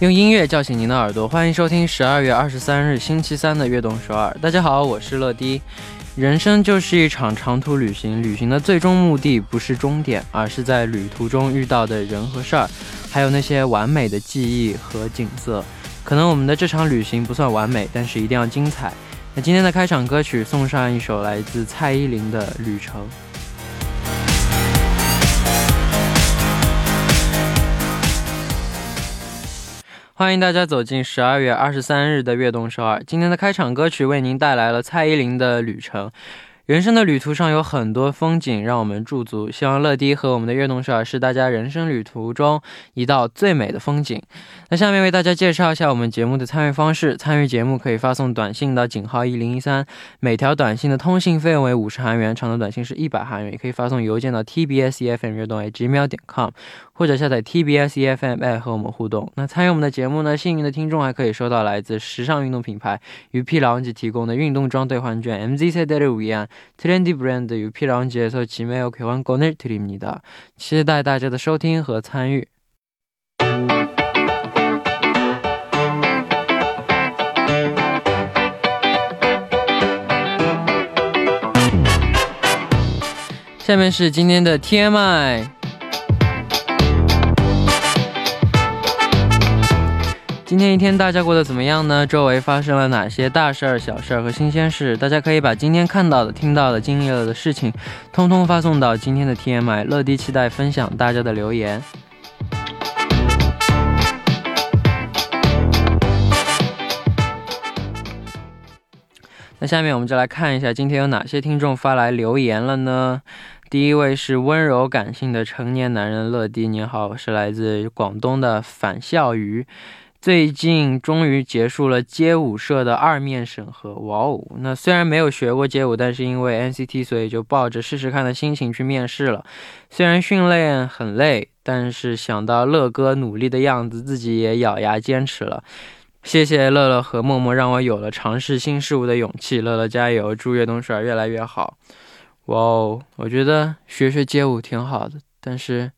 用音乐叫醒您的耳朵，欢迎收听十二月二十三日星期三的《悦动首尔》。大家好，我是乐迪。人生就是一场长途旅行，旅行的最终目的不是终点，而是在旅途中遇到的人和事儿，还有那些完美的记忆和景色。可能我们的这场旅行不算完美，但是一定要精彩。那今天的开场歌曲送上一首来自蔡依林的《旅程》。欢迎大家走进十二月二十三日的悦动首尔。今天的开场歌曲为您带来了蔡依林的《旅程》。人生的旅途上有很多风景让我们驻足希望乐迪和我们的悦动少儿是大家人生旅途中一道最美的风景。那下面为大家介绍一下我们节目的参与方式参与节目可以发送短信到井号一零一三每条短信的通信费用为五十韩元长的短信是一百韩元也可以发送邮件到 tbsefm 悦动 hgml 点 com 或者下载 tbsefml 和我们互动。那参与我们的节目呢幸运的听众还可以收到来自时尚运动品牌 uplane 提供的运动装兑换券 mzc 带着一样트렌디 브랜드 UP 라운지에서 지메어 교환권을 드립니다. 期待大家的收听和参与。下面是今天的 TMI。 今天一天大家过得怎么样呢？周围发生了哪些大事儿、小事儿和新鲜事？大家可以把今天看到的、听到的、经历了的事情，通通发送到今天的 TMI。乐迪期待分享大家的留言。那下面我们就来看一下今天有哪些听众发来留言了呢？第一位是温柔感性的成年男人乐迪，你好，我是来自广东的反笑鱼。最近终于结束了街舞社的二面审核，哇哦！那虽然没有学过街舞，但是因为 NCT，所以就抱着试试看的心情去面试了。虽然训练很累，但是想到乐哥努力的样子，自己也咬牙坚持了。谢谢乐乐和默默，让我有了尝试新事物的勇气。乐乐加油，祝悦东帅越来越好。哇哦，我觉得学学街舞挺好的，但是。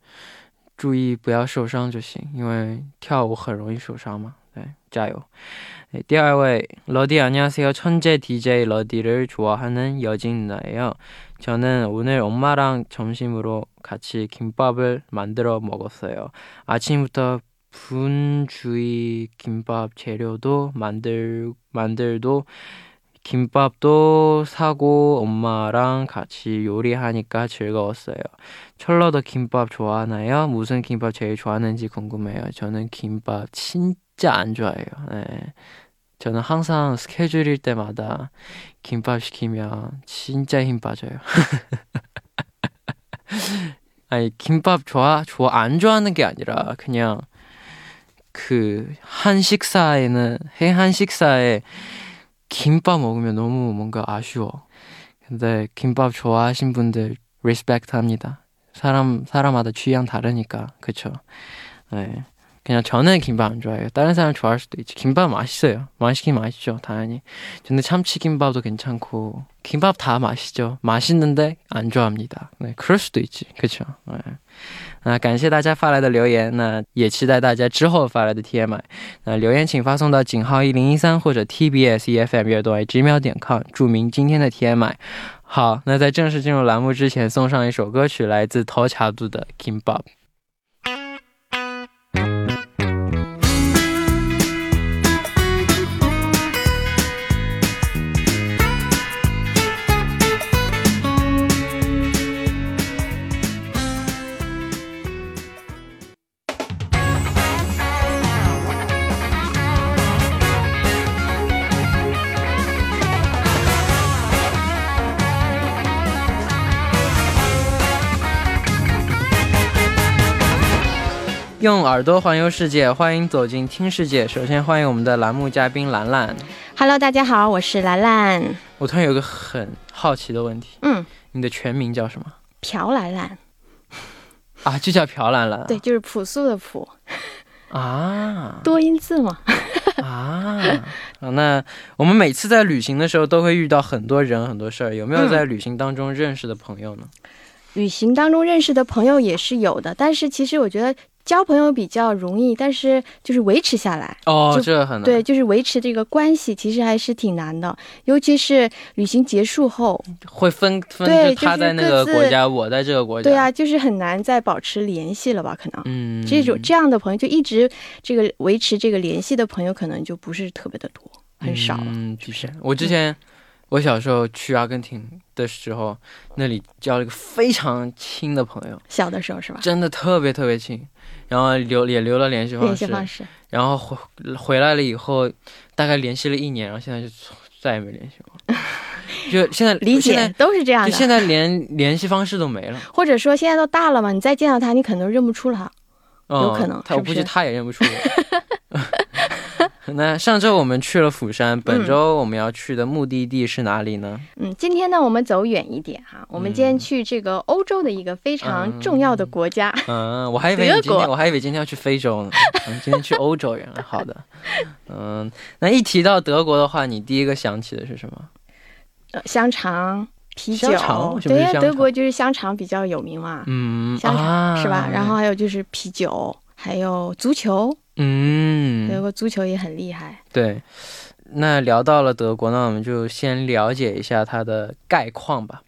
注意不要受伤就行，因为跳舞很容易受伤嘛。对，加油。第二位，러디안녕하세요천재 DJ 러디를좋아하는여진누나예요저는오늘엄마랑점심으로같이김밥을만들어먹었어요아침부터분주의김밥재료도만들만들도 김밥도 사고 엄마랑 같이 요리하니까 즐거웠어요. 철러도 김밥 좋아하나요? 무슨 김밥 제일 좋아하는지 궁금해요. 저는 김밥 진짜 안 좋아해요. 네. 저는 항상 스케줄일 때마다 김밥 시키면 진짜 힘 빠져요. 아니 김밥 좋아 좋아 안 좋아하는 게 아니라 그냥 그 한 식사에는 해 한 식사에 김밥 먹으면 너무 뭔가 아쉬워. 근데 김밥 좋아하신 분들 리스펙트 합니다. 사람 사람마다 취향 다르니까 그쵸? 네. 그냥 저는 김밥 안 좋아해요. 다른 사람 좋아할 수도 있지. 김밥 맛있어요. 맛있긴 맛있죠, 당연히. 근데 참치김밥도 괜찮고 김밥 다 맛있죠. 맛있는데 안 좋아합니다. 네, 그럴 수도 있지, 그쵸? 네. 那感谢大家发来的留言，那也期待大家之后发来的 TMI。那留言请发送到井号一零一三或者 TBS EFM 乐队 gmail 点 com，注明今天的 TMI。好，那在正式进入栏目之前，送上一首歌曲，来自头卡度的 Kimbab。用耳朵环游世界，欢迎走进听世界。首先欢迎我们的栏目嘉宾兰兰。Hello，大家好，我是兰兰。我突然有个很好奇的问题，嗯，你的全名叫什么？朴兰兰。啊，就叫朴兰兰。对，就是朴素的朴。啊。多音字嘛。啊。那我们每次在旅行的时候都会遇到很多人很多事儿，有没有在旅行当中认识的朋友呢？旅行当中认识的朋友也是有的，但是其实我觉得交朋友比较容易，但是就是维持下来，哦，这很难。对，就是维持这个关系，其实还是挺难的。尤其是旅行结束后，会分分，对就他在那个国家，我在这个国家。对啊，就是很难再保持联系了吧？可能。嗯，这种这样的朋友，就一直这个维持这个联系的朋友，可能就不是特别的多，很少了。嗯，就是，我之前、我小时候去阿根廷的时候，那里交了一个非常亲的朋友，小的时候是吧？真的特别特别亲，然后留也留了联系方式，联系方式，然后回回来了以后，大概联系了一年，然后现在就再也没联系过。就现在 理解都是这样的。就现在连联系方式都没了，或者说现在都大了嘛，你再见到他，你可能认不出他。嗯、有可能他我估计他也认不出我。那上周我们去了釜山，本周我们要去的目的地是哪里呢？嗯，今天呢，我们走远一点哈，我们今天去这个欧洲的一个非常重要的国家。嗯，我还以为你今天，我还以为今天要去非洲呢。嗯，今天去欧洲，原来好的。嗯，那一提到德国的话，你第一个想起的是什么？呃香肠、啤酒对呀，德国就是香肠比较有名嘛，嗯，香肠、啊是吧？然后还有就是啤酒，还有足球，德嗯，国足球也很厉害。对。那聊到了德国，那我们就先了解一下它的概况吧。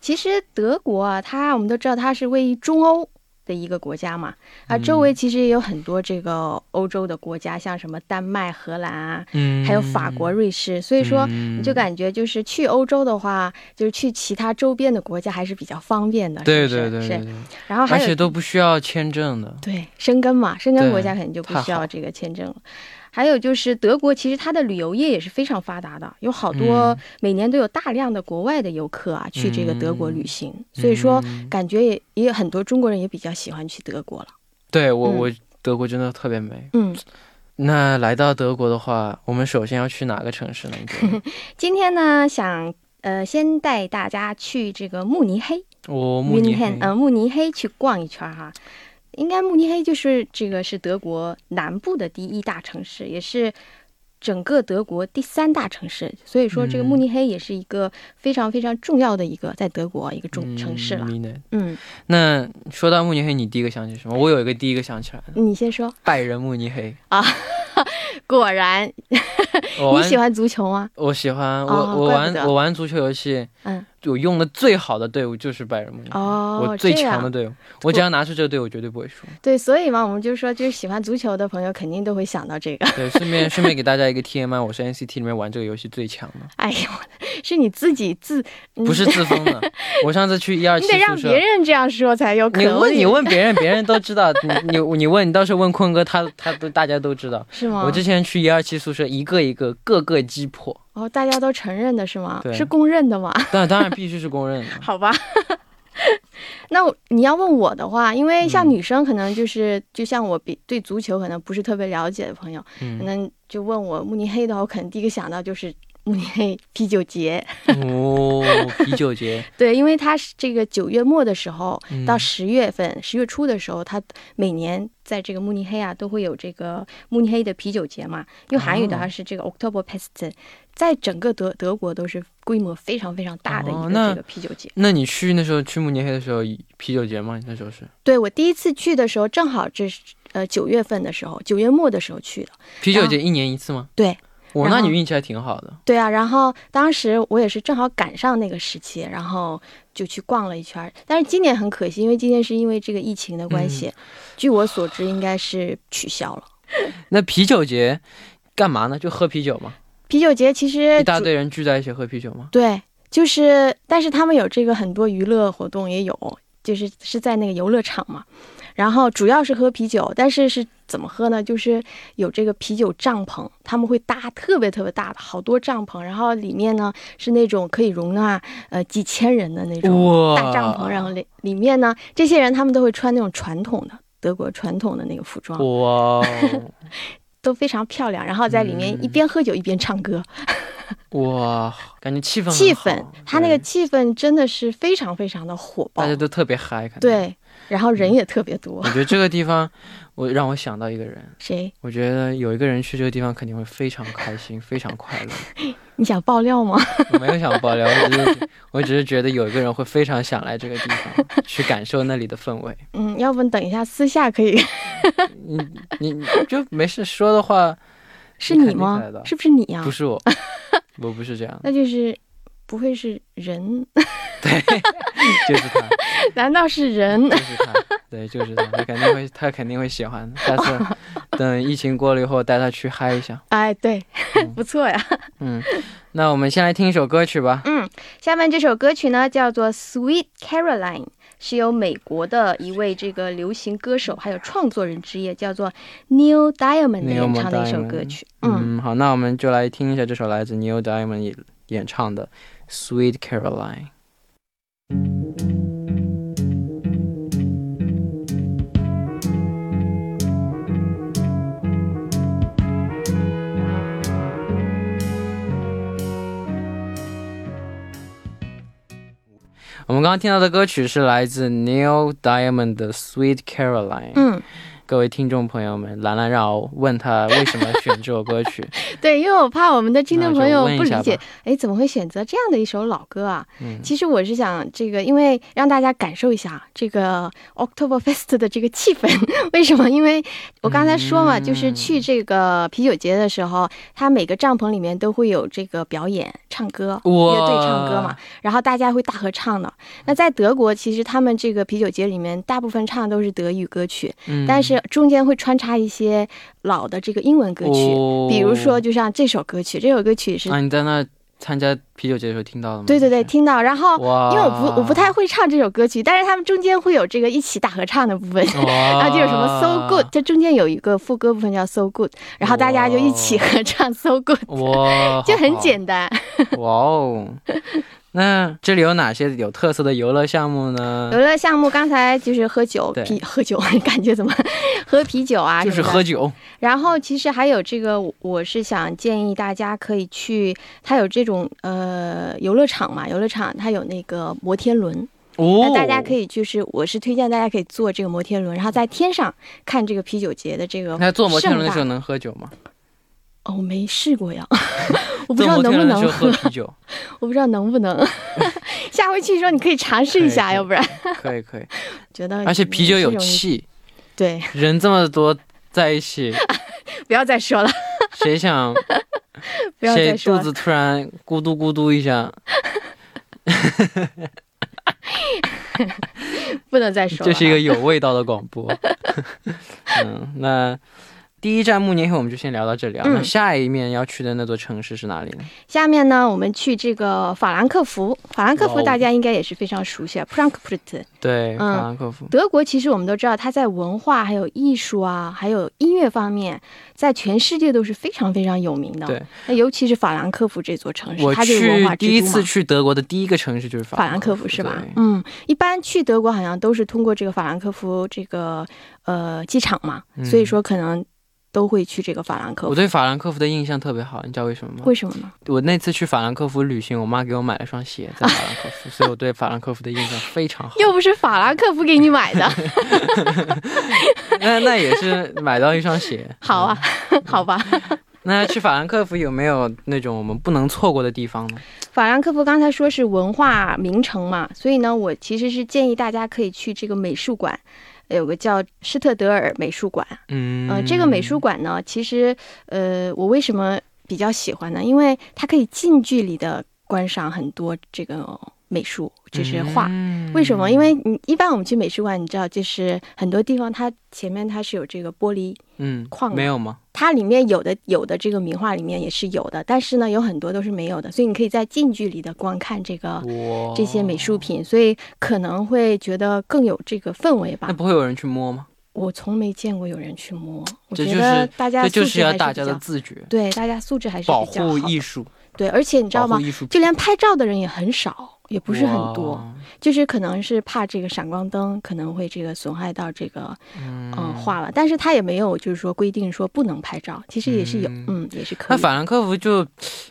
其实德国啊，它我们都知道它是位于中欧的一个国家嘛，啊，周围其实也有很多这个欧洲的国家，像什么丹麦、荷兰啊，嗯，还有法国、瑞士，所以说你你就感觉就是去欧洲的话，就是去其他周边的国家还是比较方便的，对对对对对，然后还有而且都不需要签证的。对申根嘛，申根国家肯定就不需要这个签证了。还有就是德国，其实它的旅游业也是非常发达的，有好多、嗯每年都有大量的国外的游客啊去这个德国旅行，所以说嗯感觉也也有很多中国人也比较喜欢去德国了。对我嗯我德国真的特别美。嗯，那来到德国的话，我们首先要去哪个城市呢？今天呢想呃先带大家去这个慕尼黑。我慕尼黑，呃，慕尼黑去逛一圈哈。应该慕尼黑就是这个是德国南部的第一大城市，也是整个德国第三大城市。所以说，这个嗯慕尼黑也是一个非常非常重要的一个在德国一个重城市了。嗯那说到慕尼黑，你第一个想起什么？我有一个第一个想起来的，你先说。拜仁慕尼黑啊。果然，你喜欢足球吗？我喜欢我、哦我玩我玩足球游戏，嗯，我用的最好的队伍就是拜仁慕尼黑。哦，我最强的队伍，我只要拿出这个队伍，绝对不会输。对，所以嘛，我们就说，就是喜欢足球的朋友肯定都会想到这个。对，顺便 顺便给大家一个 TMI，我是 NCT 里面玩这个游戏最强的，哎呦，是你自己自，嗯不是自封的。我上次去一二七宿舍得让别，人这样说才有可能。你问你问别人，别人都知道。你你你问你到时候问坤哥，他他都大家都知道。是吗？我之前去一二七宿舍，一个一个个个击破，哦，大家都承认的是吗？是公认的吗？但当然必须是公认的。好吧。那我你要问我的话，因为像嗯女生可能就是，就像我比对足球可能不是特别了解的朋友，可嗯，能就问我慕尼黑的话，我可能第一个想到就是慕尼黑啤酒节。哦，啤酒节，对，因为它是这个九月末的时候嗯到十月份，十月初的时候，它每年在这个慕尼黑啊都会有这个慕尼黑的啤酒节嘛。用韩语的哦话是这个 Oktoberfest，在整个德德国都是规模非常非常大的一个这个啤酒节。那你去那时候去慕尼黑的时候，啤酒节吗？你那时候是对我第一次去的时候，正好这是呃九月份的时候，九月末的时候去的。啤酒节一年一次吗？对，我那你运气还挺好的。对啊，然后当时我也是正好赶上那个时期，然后就去逛了一圈。但是今年很可惜，因为今年是因为这个疫情的关系，嗯 据我所知应该是取消了。那啤酒节干嘛呢？就喝啤酒吗？啤酒节其实一大堆人聚在一起喝啤酒吗？对，就是但是他们有这个很多娱乐活动也有，就是是在那个游乐场嘛。然后主要是喝啤酒，但是是怎么喝呢？就是有这个啤酒帐篷，他们会搭特别特别大的好多帐篷，然后里面呢是那种可以容纳呃几千人的那种大帐篷，然后里里面呢这些人他们都会穿那种传统的德国传统的那个服装，哇哦，都非常漂亮，然后在里面嗯一边喝酒一边唱歌。哇，感觉气氛气氛，他那个气氛真的是非常非常的火爆大家，都特别嗨，对，然后人也特别多我。觉得这个地方，我让我想到一个人，谁？我觉得有一个人去这个地方肯定会非常开心，非常快乐。你想爆料吗？我没有想爆料，我只是我只是觉得有一个人会非常想来这个地方，去感受那里的氛围。嗯，要不等一下私下可以，你你你就没事说的话，是你你吗？是不是你呀、不是我，我不是这样，那就是不会是人？对，就是他，难道是人？就是他，对，就是他，他肯定会，他肯定会喜欢的。下次 等疫情过了以后，带他去嗨一下。哎，对，不错呀。嗯，那我们先来听一首歌曲吧。嗯，下面这首歌曲呢叫做《Sweet Caroline》，是由美国的一位这个流行歌手还有创作人之一，叫做 Neil Diamond 演唱的一首歌曲。嗯，嗯，好，那我们就来听一下这首来自 Neil Diamond 演演唱的《Sweet Caroline》。我们刚刚听到的歌曲是来自 Neil Diamond 的《Sweet Caroline》。嗯， 各位听众朋友们，兰兰让我问他为什么选这首歌曲。对，因为我怕我们的听众朋友不理解 吧，哎，怎么会选择这样的一首老歌啊？嗯，其实我是想这个，因为让大家感受一下这个 Oktoberfest 的这个气氛。为什么？因为我刚才说嘛，就是去这个啤酒节的时候，它每个帐篷里面都会有这个表演、唱歌，乐队唱歌嘛，然后大家会大合唱的。那在德国，其实他们这个啤酒节里面，大部分唱的都是德语歌曲，嗯但是中间会穿插一些老的这个英文歌曲，哦比如说就像这首歌曲，这首歌曲是。啊，你在那参加啤酒节的时候听到的吗？对对对，听到，然后，因为我不我不太会唱这首歌曲，但是他们中间会有这个一起大合唱的部分，然后 就有什么 so good，这中间有一个副歌部分叫 so good，然后大家就一起合唱 so good，哇，就很简单。哇哦。那这里有哪些有特色的游乐项目呢游？乐项目刚才就是喝酒对啤 喝酒，感觉怎么 喝啤酒啊？就是喝酒。然后其实还有这个，我是想建议大家可以去，它有这种呃游乐场嘛，游乐场它有那个摩天轮，哦那大家可以。就是我是推荐大家可以坐这个摩天轮，然后在天上看这个啤酒节的这个那坐摩天轮的时候能喝酒吗？哦，我没试过呀，我不知道能不能喝喝，啤酒，我不知道能不能。下回去的时候你可以尝试一下，要不然可以可以。觉得而且啤酒有气，对，人这么多在一起，不要再说了，谁想不要谁再说了。肚子突然咕嘟咕嘟一下，不能再说了。这是一个有味道的广播。嗯，那第一站慕尼黑我们就先聊到这里啊。嗯那下一面要去的那座城市是哪里呢？下面呢，我们去这个法兰克福。法兰克福大家应该也是非常熟悉啊，Frankfurt。对，嗯法兰克福。德国其实我们都知道，它在文化、还有艺术啊，还有音乐方面，在全世界都是非常非常有名的。对，那尤其是法兰克福这座城市，它这个文化第一次去德国的第一个城市就是法兰克克福是吧？嗯，一般去德国好像都是通过这个法兰克福这个呃机场嘛，嗯所以说可能都会去这个法兰克福。我对法兰克福的印象特别好，你知道为什么吗？为什么呢？我那次去法兰克福旅行，我妈给我买了双鞋，在法兰克福，所以我对法兰克福的印象非常好。又不是法兰克福给你买的，那那也是买到一双鞋。好啊，好吧。那去法兰克福有没有那种我们不能错过的地方呢？法兰克福刚才说是文化名城嘛，所以呢，我其实是建议大家可以去这个美术馆，有个叫施特德尔美术馆。嗯，呃，这个美术馆呢，其实呃，我为什么比较喜欢呢？因为它可以近距离的观赏很多这个美术，就是画。嗯为什么？因为你一般我们去美术馆，你知道，就是很多地方它前面它是有这个玻璃，嗯框没有吗？它里面有的有的这个名画里面也是有的，但是呢，有很多都是没有的，所以你可以在近距离的观看这个，这些美术品，所以可能会觉得更有这个氛围吧那。不会有人去摸吗？我从没见过有人去摸，我觉得大家这就素质是要大家的自觉，对大家素质还是保比较好的护艺术，对，而且你知道吗。就连拍照的人也很少，也不是很多，就是可能是怕这个闪光灯可能会这个损害到这个嗯嗯画了，但是它也没有就是说规定说不能拍照，其实也是有，嗯嗯，也是可以。那法兰克福就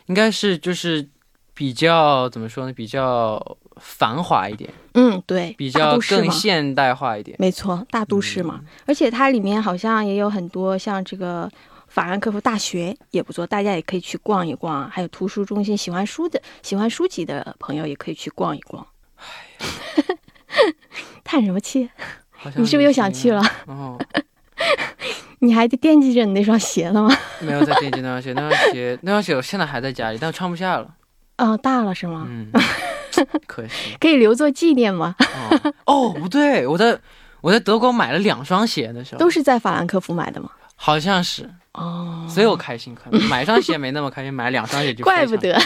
应该是就是比较怎么说呢？比较繁华一点，嗯，对，比较更现代化一点。没错，大都市嘛，而且它里面好像也有很多像这个。法兰克福大学也不错，大家也可以去逛一逛。还有图书中心，喜欢书的、喜欢书籍的朋友也可以去逛一逛。叹什么气？你是不是又想去了？哦，你还惦记着你那双鞋了吗？没有在惦记那双鞋，那双鞋那双鞋我现在还在家里，但我穿不下了。哦，大了是吗？嗯，可惜。可以留作纪念吗？哦哦，不对，我在我在德国买了两双鞋的时候，都是在法兰克福买的吗？好像是，哦，所以我开心。可能买一双鞋没那么开心，买两双鞋就怪不。得。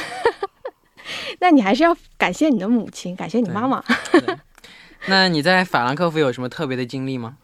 那你还是要感谢你的母亲，感谢你妈妈。对那你在法兰克福有什么特别的经历吗？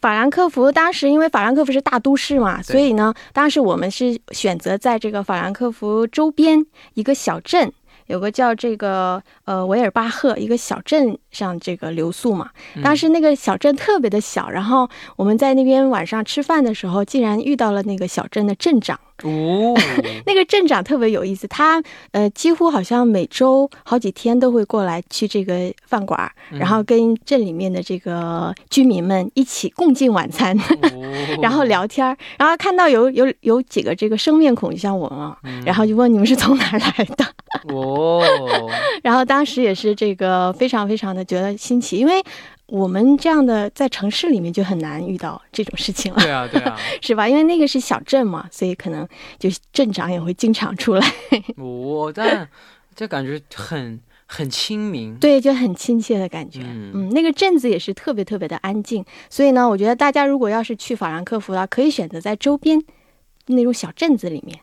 法兰克福当时因为法兰克福是大都市嘛，所以呢，当时我们是选择在这个法兰克福周边一个小镇，有个叫这个呃维尔巴赫一个小镇上这个留宿嘛。当时那个小镇特别的小，然后我们在那边晚上吃饭的时候，竟然遇到了那个小镇的镇长。哦，那个镇长特别有意思，他呃几乎好像每周好几天都会过来去这个饭馆儿，然后跟镇里面的这个居民们一起共进晚餐，哦。然后聊天儿，然后看到有有有几个这个生面孔，就像我嘛，嗯然后就问你们是从哪儿来的，哦，然后当时也是这个非常非常的觉得新奇，因为我们这样的在城市里面就很难遇到这种事情了，对啊，对啊，是吧？因为那个是小镇嘛，所以可能就镇长也会经常出来。哦，但这感觉很很亲民。对，就很亲切的感觉。嗯嗯那个镇子也是特别特别的安静，所以呢，我觉得大家如果要是去法兰克福的话，可以选择在周边那种小镇子里面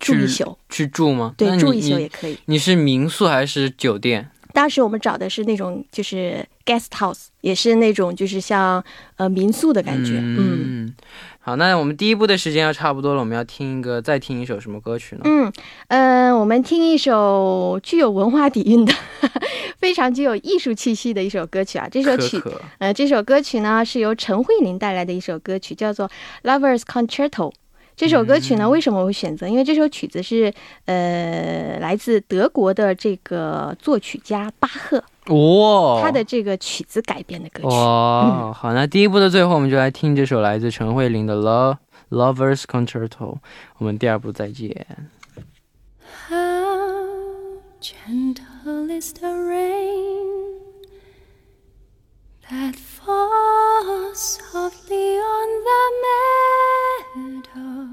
住一宿，去住吗？对，住一宿也可以。你是民宿还是酒店？当时我们找的是那种就是 guest house，也是那种就是像呃民宿的感觉。嗯嗯，好，那我们第一步的时间要差不多了，我们要听一个，再听一首什么歌曲呢？嗯嗯、呃我们听一首具有文化底蕴的、非常具有艺术气息的一首歌曲啊。这首曲可可，呃，这首歌曲呢是由陈慧琳带来的一首歌曲，叫做《Lovers Concerto》。这首歌曲呢，为什么我会选择？因为这首曲子是呃来自德国的这个作曲家巴赫哦，他的这个曲子改编的歌曲。哇，好，那第一部的最后，我们就来听这首来自陈慧琳的《Love Lovers Concerto》。我们第二部再见。How gentle is the rain that falls softly on the meadow.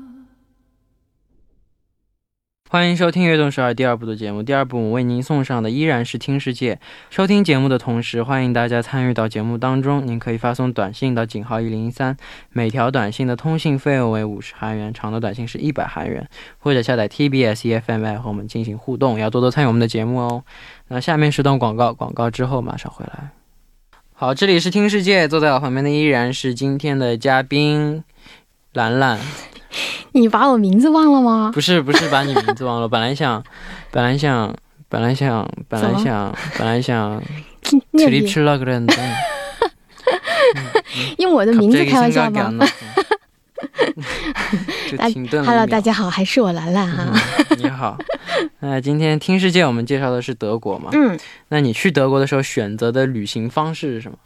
欢迎收听《悦动十二》第二部的节目。第二部我为您送上的依然是听世界。收听节目的同时，欢迎大家参与到节目当中。您可以发送短信到井号一零一三，每条短信的通信费用为五十韩元，长的短信是一百韩元。或者下载 TBS、EFMA 和我们进行互动，要多多参与我们的节目哦。那下面是段广告，广告之后马上回来。好，这里是听世界，坐在我旁边的依然是今天的嘉宾兰兰。你把我名字忘了吗？不是，不是把你名字忘了，本来想，本来想，本来想，本来想，本来想，切里皮拉个人的，用我的名字开玩笑吗？停顿了。Hello，大家好，还是我兰兰哈、你好，那今天听世界我们介绍的是德国嘛？嗯，那你去德国的时候选择的旅行方式是什么？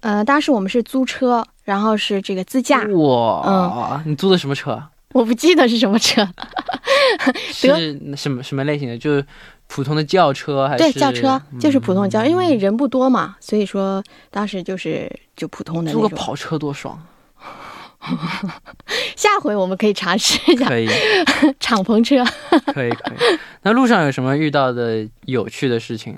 呃，当时我们是租车，然后是这个自驾。哇，嗯、你租的什么车？我不记得是什么车，是什么什么类型的？就是普通的轿车还是？对，轿车就是普通轿、车，因为人不多嘛，所以说当时就是就普通的。租个跑车多爽。下回我们可以尝试一下可以。敞篷车，可以可以。那路上有什么遇到的有趣的事情？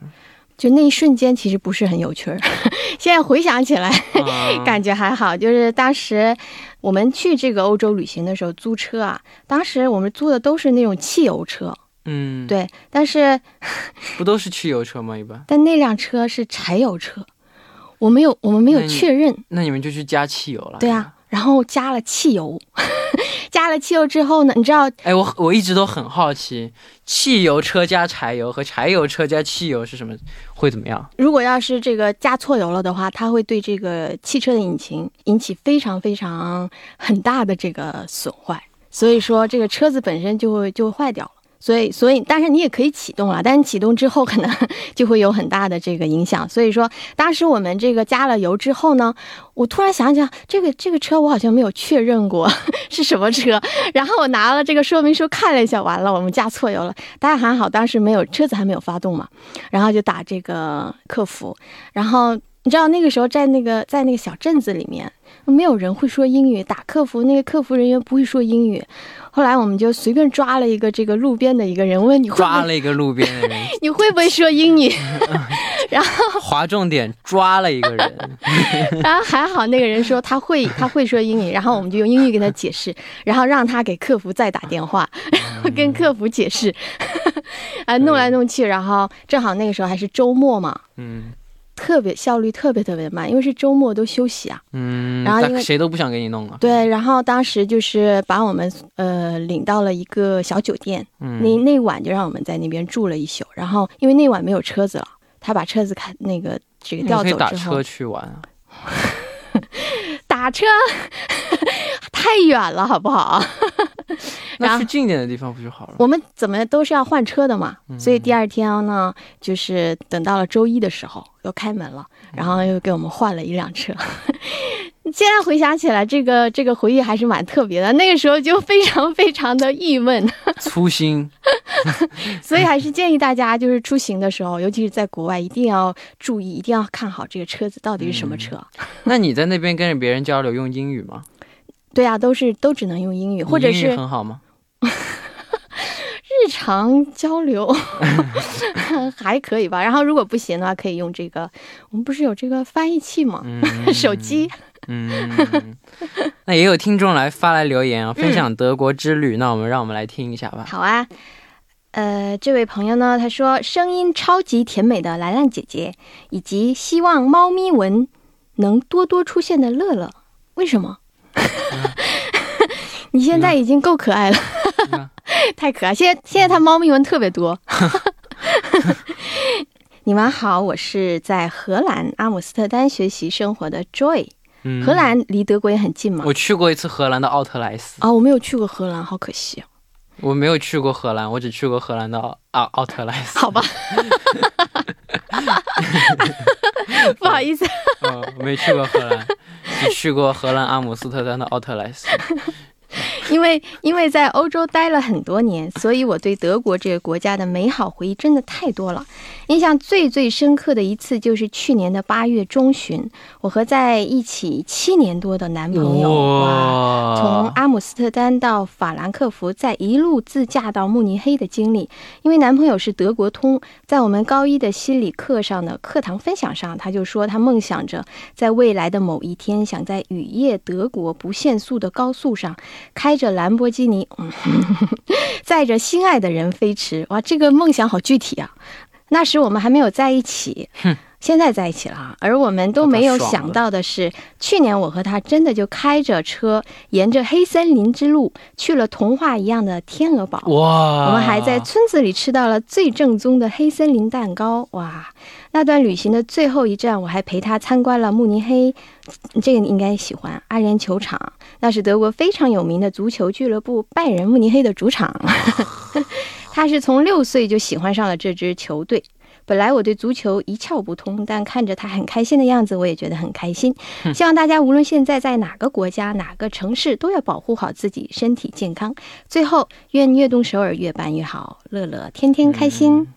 就那一瞬间其实不是很有趣儿，现在回想起来啊感觉还好。就是当时我们去这个欧洲旅行的时候租车啊，当时我们租的都是那种汽油车，嗯，，对，但是不都是汽油车吗？一般。但那辆车是柴油车，我没有我们没有确认，那你们就去加汽油了。对啊，然后加了汽油，加了汽油之后呢，你知道哎，我我一直都很好奇，汽油车加柴油和柴油车加汽油是什么，会怎么样？如果要是这个加错油了的话，它会对这个汽车的引擎引起非常非常很大的这个损坏，所以说这个车子本身就会就会坏掉了。所以，所以，但是你也可以启动了，但是启动之后可能就会有很大的这个影响。所以说，当时我们这个加了油之后呢，我突然想想，这个这个车我好像没有确认过 是什么车，然后我拿了这个说明书看了一下，完了，我们加错油了。大家还好，当时没有车子还没有发动嘛，然后就打这个客服，然后你知道那个时候在那个在那个小镇子里面。没有人会说英语，打客服那个客服人员不会说英语。后来我们就随便抓了一个这个路边的一个人，问你会抓了一个路边的人，你会不会说英语？然后划重点抓了一个人，然后还好那个人说他会他会说英语，然后我们就用英语跟他解释，然后让他给客服再打电话，然后跟客服解释，啊弄来弄去，然后正好那个时候还是周末嘛，嗯特别效率特别特别慢，因为是周末都休息啊。嗯，然后因为谁都不想给你弄了，对，然后当时就是把我们呃领到了一个小酒店，嗯，那那晚就让我们在那边住了一宿。然后因为那晚没有车子了，他把车子开那个这个调走之后车，去玩啊，打车 太远了，好不好？那去近点的地方不就好了？我们怎么都是要换车的嘛，嗯所以第二天呢，就是等到了周一的时候又开门了，嗯然后又给我们换了一辆车。现在回想起来，这个这个回忆还是蛮特别的。那个时候就非常非常的郁闷，粗心，所以还是建议大家，就是出行的时候，尤其是在国外，一定要注意，一定要看好这个车子到底是什么车。那你在那边跟着别人交流用英语吗？对啊，都是都只能用英语，或者是很好吗？日常交流 还可以吧。然后如果不行的话，可以用这个，我们不是有这个翻译器吗？嗯，手机。嗯，那也有听众来发来留言啊，分享德国之旅。那我们让我们来听一下吧。好啊，呃，这位朋友呢，他说声音超级甜美的兰兰姐姐，以及希望猫咪文能多多出现的乐乐，为什么？你现在已经够可爱了，嗯太可爱！现在现在他猫咪纹特别多。你们好，我是在荷兰阿姆斯特丹学习生活的 Joy。嗯荷兰离德国也很近嘛。我去过一次荷兰的奥特莱斯，啊、我没有去过荷兰，好可惜啊。我没有去过荷兰，我只去过荷兰的奥啊奥特莱斯。好吧，不好意思。哦，我没去过荷兰，你去过荷兰阿姆斯特丹的奥特莱斯。因为因为在欧洲待了很多年，所以我对德国这个国家的美好回忆真的太多了。印象最最深刻的一次就是去年的八月中旬，我和在一起七年多的男朋友哇，从阿姆斯特丹到法兰克福，再一路自驾到慕尼黑的经历。因为男朋友是德国通，在我们高一的心理课上的课堂分享上，他就说他梦想着在未来的某一天，想在雨夜德国不限速的高速上，开着兰博基尼，嗯、载着心爱的人飞驰。哇，这个梦想好具体啊！那时我们还没有在一起，现在在一起了啊。而我们都没有想到的是，去年我和他真的就开着车，沿着黑森林之路去了童话一样的天鹅堡。哇，我们还在村子里吃到了最正宗的黑森林蛋糕，哇！那段旅行的最后一站，我还陪他参观了慕尼黑，这个你应该喜欢阿联酋场，那是德国非常有名的足球俱乐部拜仁慕尼黑的主场。他是从六岁就喜欢上了这支球队。本来我对足球一窍不通，但看着他很开心的样子，我也觉得很开心。希望大家无论现在在哪个国家、哪个城市，都要保护好自己，身体健康。最后，愿悦动首尔越办越好，乐乐天天开心。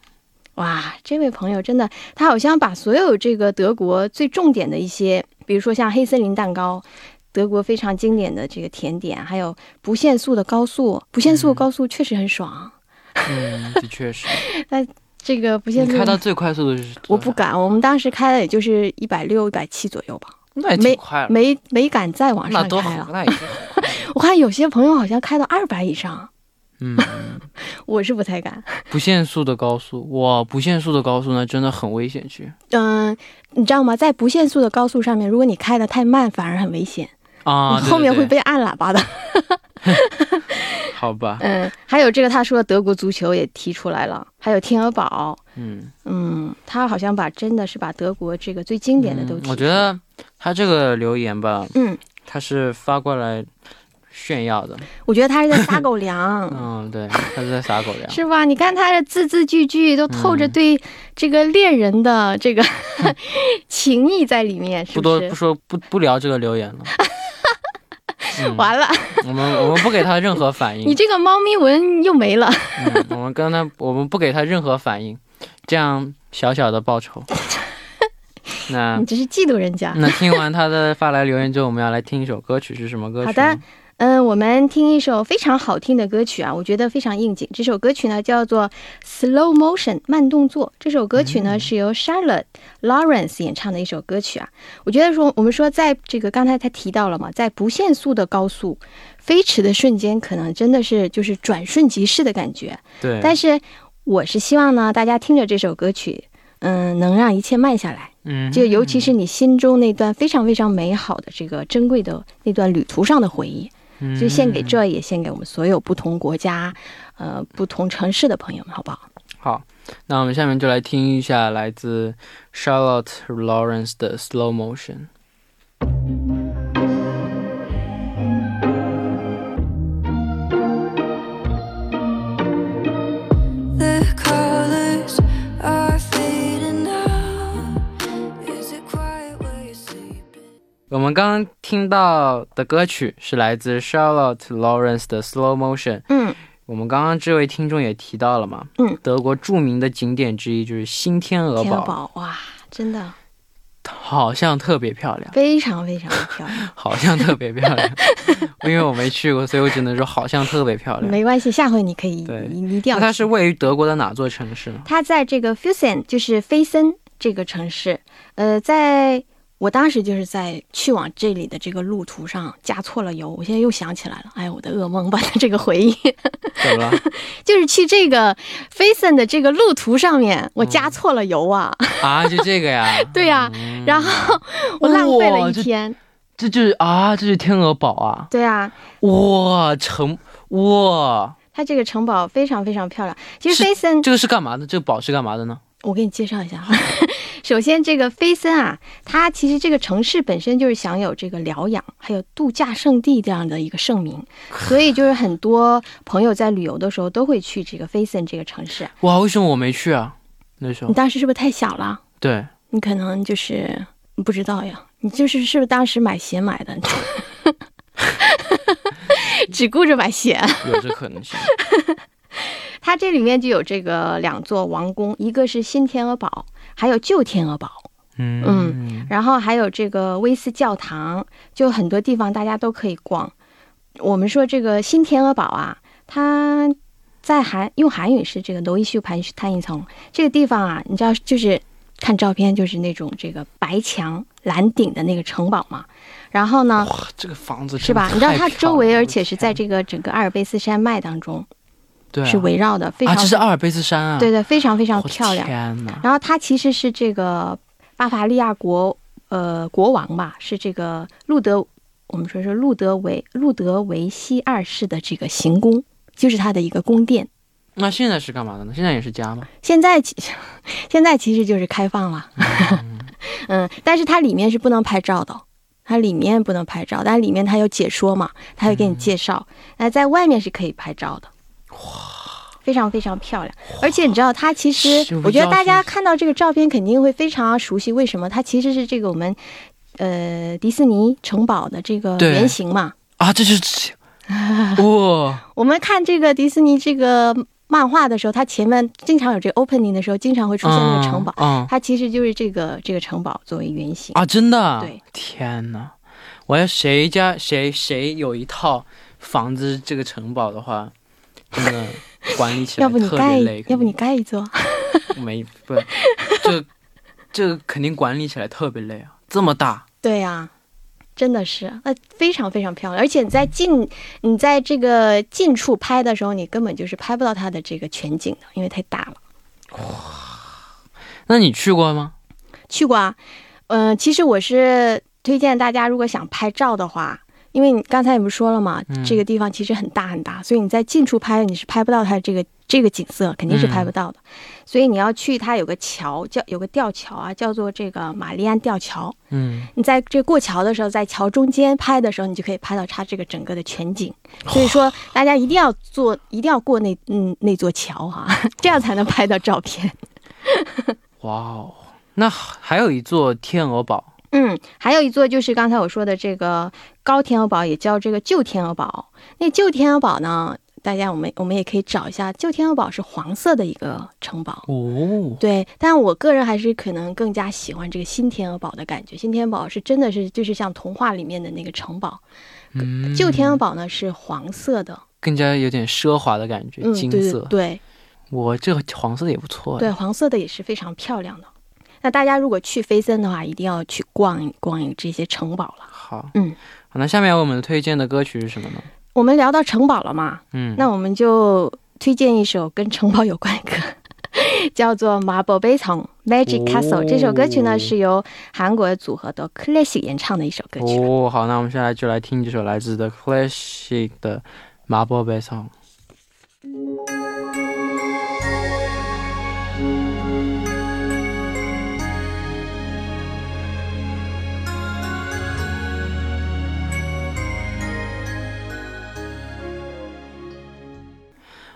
哇，这位朋友真的，他好像把所有这个德国最重点的一些，比如说像黑森林蛋糕。德国非常经典的这个甜点，还有不限速的高速，不限速的高速确实很爽。嗯，的确是。那这个不限速你开到最快速的是？我不敢，我们当时开的也就是一百六、一百七左右吧，那也挺快了，没没敢再往上开了。我看有些朋友好像开到二百以上，嗯，我是不太敢。不限速的高速，哇，不限速的高速那真的很危险去嗯、你知道吗？在不限速的高速上面，如果你开的太慢，反而很危险，啊，你后面会被按喇叭的。好吧，嗯，还有这个他说德国足球也提出来了，还有天鹅堡，嗯，嗯，他好像把真的是把德国这个最经典的都提、嗯我觉得他这个留言吧，嗯，他是发过来炫耀的，我觉得他是在撒狗粮。嗯，对，他是在撒狗粮。是吧？你看他的字字句句都透着嗯对这个恋人的这个情谊在里面，是不多？不说不不聊这个留言了。嗯，完了，我们我们不给他任何反应你，这个猫咪纹又没了。嗯，我们跟他我们不给他任何反应，这样小小的报酬。那你只是嫉妒人家。那听完他的发来留言之后，我们要来听一首歌曲，是什么歌曲？好的，嗯，我们听一首非常好听的歌曲啊，我觉得非常应景。这首歌曲呢叫做《Slow Motion》慢动作。这首歌曲呢、是由 Charlotte Lawrence 演唱的一首歌曲啊。我觉得说，我们说在这个刚才他提到了嘛，在不限速的高速飞驰的瞬间，可能真的是就是转瞬即逝的感觉。对，但是我是希望呢，大家听着这首歌曲，嗯，能让一切慢下来。嗯，就尤其是你心中那段非常非常美好的这个珍贵的那段旅途上的回忆，嗯就献给这，也献给我们所有不同国家、呃不同城市的朋友们，好不好？好，那我们下面就来听一下来自 Charlotte Lawrence 的 Slow Motion。我们刚刚听到的歌曲是来自 Charlotte Lawrence 的 Slow Motion。嗯，我们刚刚这位听众也提到了嘛，嗯，德国著名的景点之一就是新天鹅天鹅堡，哇，真的好像特别漂亮，非常非常的漂亮。好像特别漂亮。因为我没去过，所以我只能说好像特别漂亮。没关系，下回你可以，对你你一定要它是位于德国的哪座城市呢？它在这个 Fusen，就是菲森这个城市，呃，在我当时就是在去往这里的这个路途上加错了油，我现在又想起来了，哎，我的噩梦般的这个回忆，怎么了？就是去这个菲森的这个路途上面，我加错了油啊，啊，就这个呀？对呀、嗯然后我浪费了一天，这就是啊，这是天鹅堡啊！对啊。哇，城哇，它这个城堡非常非常漂亮。其实是菲森，这个是干嘛的？这个堡是干嘛的呢？我给你介绍一下哈。首先，这个菲森啊，它其实这个城市本身就是享有这个疗养还有度假胜地这样的一个盛名，所以就是很多朋友在旅游的时候都会去这个菲森这个城市。哇，为什么我没去啊？那时候你当时是不是太小了？对，你可能就是不知道呀。你就是是不是当时买鞋买的？只顾着买鞋。有这可能性。它这里面就有这个两座王宫，一个是新天鹅堡，还有旧天鹅堡。嗯嗯然后还有这个威斯教堂，就很多地方大家都可以逛。我们说这个新天鹅堡啊，它在韩用韩语是这个楼一秀盘探一层这个地方啊，你知道就是看照片就是那种这个白墙蓝顶的那个城堡嘛。然后呢，哇，这个房子是吧？你知道它周围，而且是在这这个整个阿尔卑斯山脉当中对啊是围绕的，非啊，常这是阿尔卑斯山啊，对对，非常非常漂亮。天哪！然后它其实是这个巴伐利亚国呃国王吧，是这个路德，我们说是路德维路德维希二世的这个行宫，就是他的一个宫殿。那现在是干嘛的呢？现在也是家吗？现在其现在其实就是开放了，嗯，但是它里面是不能拍照的。它里面不能拍照，但里面它有解说嘛，它会给你介绍。那、在外面是可以拍照的，哇，非常非常漂亮。而且你知道，它其实我觉得大家看到这个照片肯定会非常熟悉，为什么？它其实是这个我们呃迪士尼城堡的这个原型嘛。啊，这就是哇，我们看这个迪士尼这个漫画的时候，它前面经常有这个 opening 的时候，经常会出现这个城堡。嗯，嗯它其实就是这个这个城堡作为原型。啊，真的，对，天哪！我要谁家谁谁有一套房子这个城堡的话，真的管理起来要不你盖特别累，，要不你盖一座。没不，这这肯定管理起来特别累啊，这么大，对呀、真的是，那，非常非常漂亮。而且你在近，你在这个近处拍的时候，你根本就是拍不到它的这个全景的，因为太大了。哇那你去过吗？去过啊，嗯、其实我是推荐大家，如果想拍照的话，因为你刚才你不是说了嘛，嗯这个地方其实很大很大，所以你在近处拍你是拍不到它这个这个景色，肯定是拍不到的。所以你要去它有个桥叫有个吊桥啊，叫做这个玛丽安吊桥。嗯，你在这过桥的时候，在桥中间拍的时候，你就可以拍到它这个整个的全景。所以说，大家一定要坐，一定要过那嗯那座桥哈、这样才能拍到照片。哇哦，那还有一座天鹅堡，嗯，还有一座就是刚才我说的这个高天鹅堡，也叫这个旧天鹅堡。那旧天鹅堡呢，大家我们我们也可以找一下，旧天鹅堡是黄色的一个城堡。哦，对，但我个人还是可能更加喜欢这个新天鹅堡的感觉。新天鹅堡是真的是就是像童话里面的那个城堡，嗯，旧天鹅堡呢是黄色的，更加有点奢华的感觉，嗯，金色。对对我这个黄色的也不错。对，，黄色的也是非常漂亮的。那大家如果去菲森的话，一定要去逛一逛一这些城堡了。好，嗯，好，那下面我们推荐的歌曲是什么呢？我们聊到城堡了嘛，嗯，那我们就推荐一首跟城堡有关的歌，叫做《马宝贝城 Magic Castle》。这首歌曲哦呢是由韩国组合的 Classic 演唱的一首歌曲。哦，好，那我们现在就来听这首来自宝贝 song》。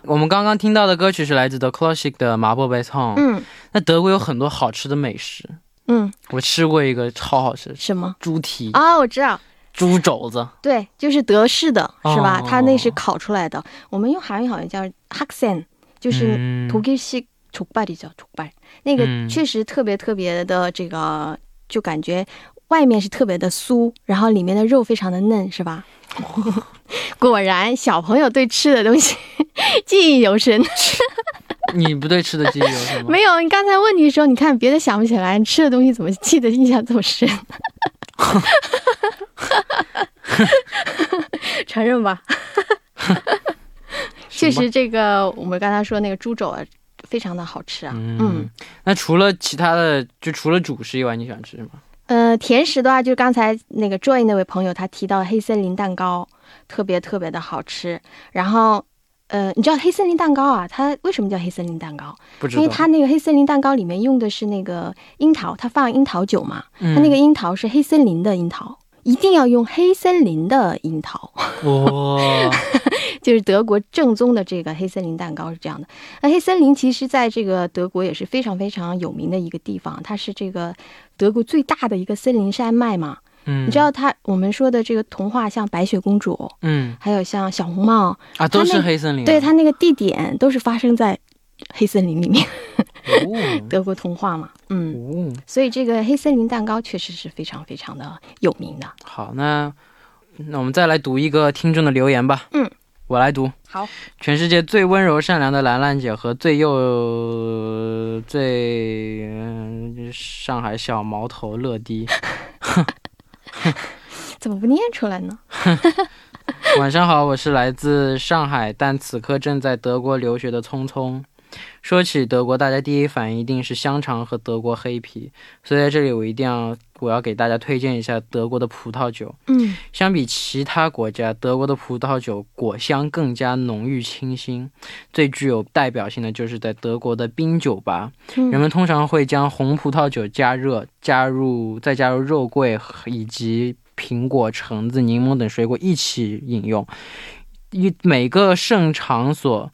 我们刚刚听到的歌曲是来自 The Classic 的《马宝贝 song》。嗯那德国有很多好吃的美食，嗯，我吃过一个超好吃，什么？猪蹄、啊、我知道，猪肘子。对，就是德式的，是吧？哦它那是烤出来的。我们用韩语好像叫 haksen，就是嗯 독일식 족발이죠，족발。那个嗯确实特别特别的这个， 就感觉外面是特别的酥，然后里面的肉非常的嫩，是吧？果然，小朋友对吃的东西 记忆犹深。你不对吃的记忆有什么？没有，你刚才问题的时候，你看别的想不起来，你吃的东西怎么记得印象这么深？承认吧，确实这个我们刚才说那个猪肘啊，非常的好吃啊。嗯嗯，那除了其他的，就除了主食以外，你喜欢吃什么？呃，甜食的话，就是刚才那个 Joy 那位朋友他提到黑森林蛋糕，特别特别的好吃。然后，呃，你知道黑森林蛋糕啊？它为什么叫黑森林蛋糕？不知道。因为它那个黑森林蛋糕里面用的是那个樱桃，它放樱桃酒嘛，嗯它那个樱桃是黑森林的樱桃，一定要用黑森林的樱桃，哇，就是德国正宗的这个黑森林蛋糕是这样的。那黑森林其实在这个德国也是非常非常有名的一个地方，它是这个德国最大的一个森林山脉嘛。嗯，你知道它我们说的这个童话，像白雪公主，嗯。还有像小红帽，啊，都是黑森林啊。对它那个地点都是发生在黑森林里面，哦。德国童话嘛，嗯。哦，所以这个黑森林蛋糕确实是非常非常的有名的。好，那那我们再来读一个听众的留言吧。嗯，我来读。好，全世界最温柔善良的兰兰姐和最幼最、嗯上海小毛头乐迪，怎么不念出来呢？晚上好，我是来自上海，但此刻正在德国留学的聪聪。说起德国，大家第一反应一定是香肠和德国黑啤，所以在这里我一定要我要给大家推荐一下德国的葡萄酒。嗯相比其他国家，德国的葡萄酒果香更加浓郁清新。最具有代表性的就是在德国的冰酒吧，人嗯们通常会将红葡萄酒加热，加入再加入肉桂和以及苹果、橙子、柠檬等水果一起饮用。一每个盛场所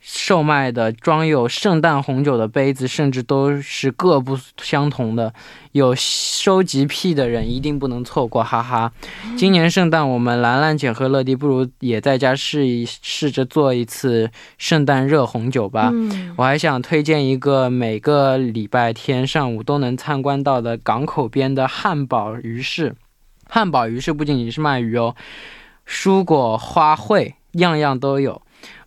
售卖的装有圣诞红酒的杯子，甚至都是各不相同的。有收集癖的人一定不能错过，哈哈！今年圣诞，我们兰兰姐和乐迪不如也在家试一试着做一次圣诞热红酒吧。嗯我还想推荐一个每个礼拜天上午都能参观到的港口边的汉堡鱼市。汉堡鱼市不仅仅是卖鱼哦，蔬果、花卉样样都有，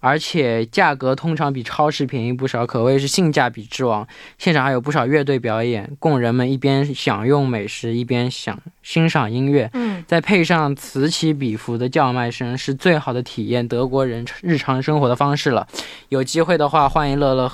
而且价格通常比超市便宜不少，可谓是性价比之王。现场还有不少乐队表演，供人们一边享用美食一边享欣赏音乐。嗯再配上此起彼伏的叫卖声，是最好的体验德国人日常生活的方式了。有机会的话，欢迎乐乐，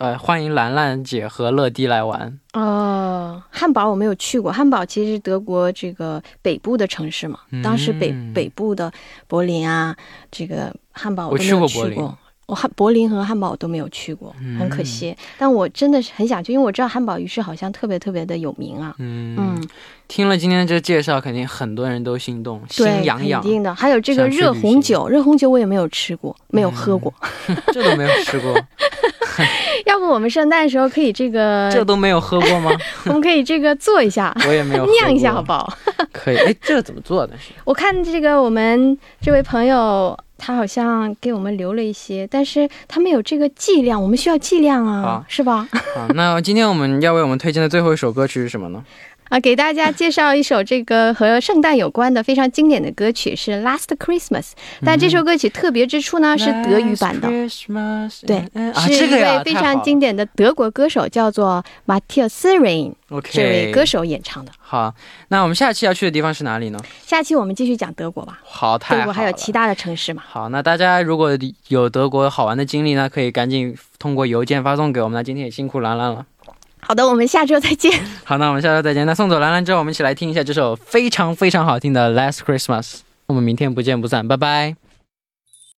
呃，欢迎兰兰姐和乐迪来玩。哦，汉堡我没有去过，汉堡其实是德国这个北部的城市嘛，当时北嗯北部的柏林啊，这个汉堡我都没有去过柏林去过。我汉柏林和汉堡都没有去过，很可嗯惜。但我真的是很想去，因为我知道汉堡鱼市好像特别特别的有名啊。嗯嗯，听了今天这个介绍，肯定很多人都心动，心对，痒痒肯。定的。还有这个热红酒，热红酒我也没有吃过，没有喝过。这都没有吃过，要不我们圣诞的时候可以这个，这都没有喝过吗？我们可以这个做一下，我也没有酿一下好不好？可以，哎，这个怎么做的？是我看这个我们这位朋友，他好像给我们留了一些，但是他没有这个剂量，我们需要剂量啊，是吧？好，那今天我们要为我们推荐的最后一首歌曲是什么呢？啊，给大家介绍一首这个和圣诞有关的非常经典的歌曲，是《Last Christmas》。但这首歌曲特别之处呢，是德语版的。Christmas，对是一位非常经典的德国歌手，叫做 Matthias Ring，OK，这位歌手演唱的。好，那我们下期要去的地方是哪里呢？下期我们继续讲德国吧，好，太好德国还有其他的城市嘛。好，那大家如果有德国好玩的经历呢，可以赶紧通过邮件发送给我们。那今天也辛苦兰兰了。好的，我们下周再见。好，那我们下周再见。那送走兰兰之后，我们一起来听一下这首非常非常好听的《Last Christmas》。我们明天不见不散，拜拜。